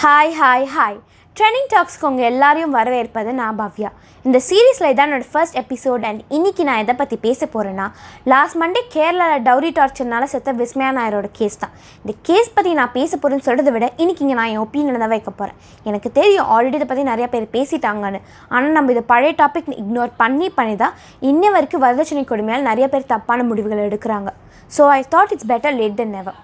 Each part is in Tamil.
ஹாய் ஹாய் ஹாய் ட்ரெண்டிங் டாக்ஸ்க்கு உங்கள் எல்லாரையும் வரவேற்பது நான் பவ்யா. இந்த சீரீஸில் இதான் என்னோடய ஃபர்ஸ்ட் எபிசோட் அண்ட் இன்னைக்கு நான் எதை பற்றி பேச போகிறேன்னா லாஸ்ட் மண்டே கேரளாவில் டவுரி டார்ச்சர்னால செத்த விஸ்மயா நாயரோட கேஸ் தான். இந்த கேஸ் பற்றி நான் பேச போகிறேன்னு சொல்கிறத விட இன்றைக்கி இங்கே நான் என் ஒப்பீனியன் தான் வைக்க போகிறேன் எனக்கு தெரியும் ஆல்ரெடி இதை பற்றி நிறையா பேர் பேசிட்டாங்கன்னு. ஆனால் நம்ம இதை பழைய டாபிக் இக்னோர் பண்ணி பண்ணி தான் இன்ன வரைக்கும் வரதட்சணை கொடுமையால் நிறைய பேர் தப்பான முடிவுகள் எடுக்கிறாங்க. So I thought it's better late than never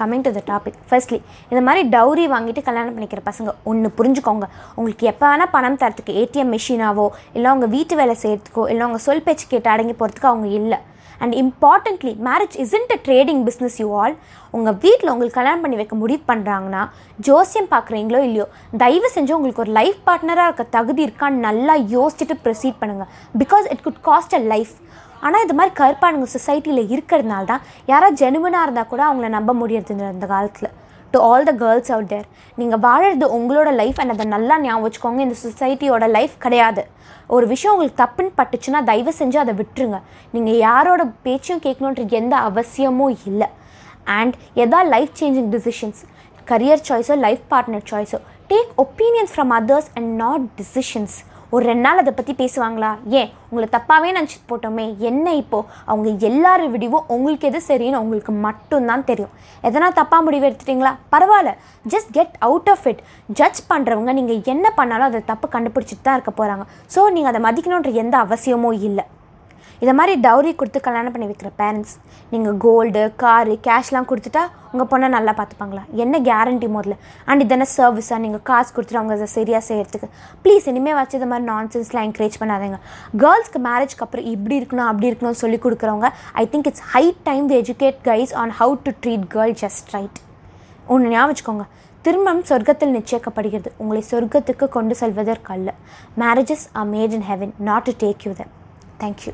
coming to the topic firstly இந்த மாதிரி டவுரி வாங்கிட்டு கல்யாணம் பண்ணிக்கிற பசங்க ஒன்று புரிஞ்சுக்கோங்க. உங்களுக்கு எப்போ வேணால் பணம் தரத்துக்கு ஏடிஎம் மிஷினாவோ இல்லை அவங்க வீட்டு வேலை செய்கிறதுக்கோ இல்லை அவங்க சொல் பேச்சு கேட்டு அடங்கி போகிறதுக்கு அவங்க இல்லை. And importantly marriage isn't a trading business you all உங்கள் வீட்டில் உங்களுக்கு கல்யாணம் பண்ணி வைக்க முடிவு பண்ணுறாங்கன்னா ஜோசியம் பார்க்குறீங்களோ இல்லையோ தயவு செஞ்சு உங்களுக்கு ஒரு லைஃப் பார்ட்னராக இருக்க தகுதி இருக்கான்னு நல்லா யோசிச்சுட்டு ப்ரொசீட் பண்ணுங்கள் because it could cost a life ஆனால் இது மாதிரி கருப்பானுங்க சொசைட்டியில் இருக்கிறதுனால தான் யாராவது ஜெனுவனாக இருந்தால் கூட அவங்கள நம்ப முடியறது இந்த காலத்தில். To all the girls out there நீங்கள் வாழறது உங்களோட லைஃப் அண்ட் அதை நல்லா ஞாபகம் வச்சுக்கோங்க. இந்த சொசைட்டியோட லைஃப் கிடையாது. ஒரு விஷயம் உங்களுக்கு தப்புன்னு பட்டுச்சுன்னா தயவு செஞ்சு அதை விட்டுருங்க. நீங்கள் யாரோட பேச்சையும் கேட்கணுன்ற எந்த அவசியமும் இல்லை. அண்ட் எதா லைஃப் சேஞ்சிங் டிசிஷன்ஸ் கரியர் சாய்ஸோ life partner சாய்ஸோ take opinions from others and not decisions ஒரு ரெண்டு நாள் அதை பற்றி பேசுவாங்களா? ஏன்? உங்களை தப்பாகவே நினச்சி போட்டோமே. என்ன இப்போது அவங்க எல்லாரும் விடிவும் உங்களுக்கு எது சரின்னு உங்களுக்கு மட்டும்தான் தெரியும். எதனா தப்பாக முடிவு எடுத்துட்டிங்களா? பரவாயில்ல. Just get out of it judge பண்ணுறவங்க நீங்கள் என்ன பண்ணாலும் அதை தப்பு கண்டுபிடிச்சிட்டு தான் இருக்க போகிறாங்க ஸோ நீங்கள் அதை மதிக்கணுன்ற எந்த அவசியமும் இல்லை. இதை மாதிரி டவுரி கொடுத்து கல்யாணம் பண்ணி வைக்கிற பேரண்ட்ஸ் நீங்கள் கோல்டு காரு கேஷ்லாம் கொடுத்துட்டா உங்கள் பொண்ணை நல்லா பார்த்துப்பாங்களா? என்ன கேரண்டி முதல்ல? அண்ட் இதென்ன சர்வீஸாக நீங்கள் காசு கொடுத்துட்டு அவங்க அதை சரியாக செய்கிறதுக்கு ப்ளீஸ் இனிமேல் வச்சு இது மாதிரி நான்சென்ஸ்லாம் என்கரேஜ் பண்ணாதீங்க. கேர்ள்ஸ்க்கு மேரேஜ்க்கு அப்புறம் இப்படி இருக்கணும் அப்படி இருக்கணும் சொல்லி கொடுக்குறவங்க I think it's high time to educate guys on how to treat girl just right ஒன்று ஞாபகம் வச்சுக்கோங்க. திருமணம் சொர்க்கத்தில் நிச்சயிக்கப்படுகிறது. உங்களை சொர்க்கத்துக்கு கொண்டு செல்வதற்கு அல்ல marriages are made in heaven not to take you them thank you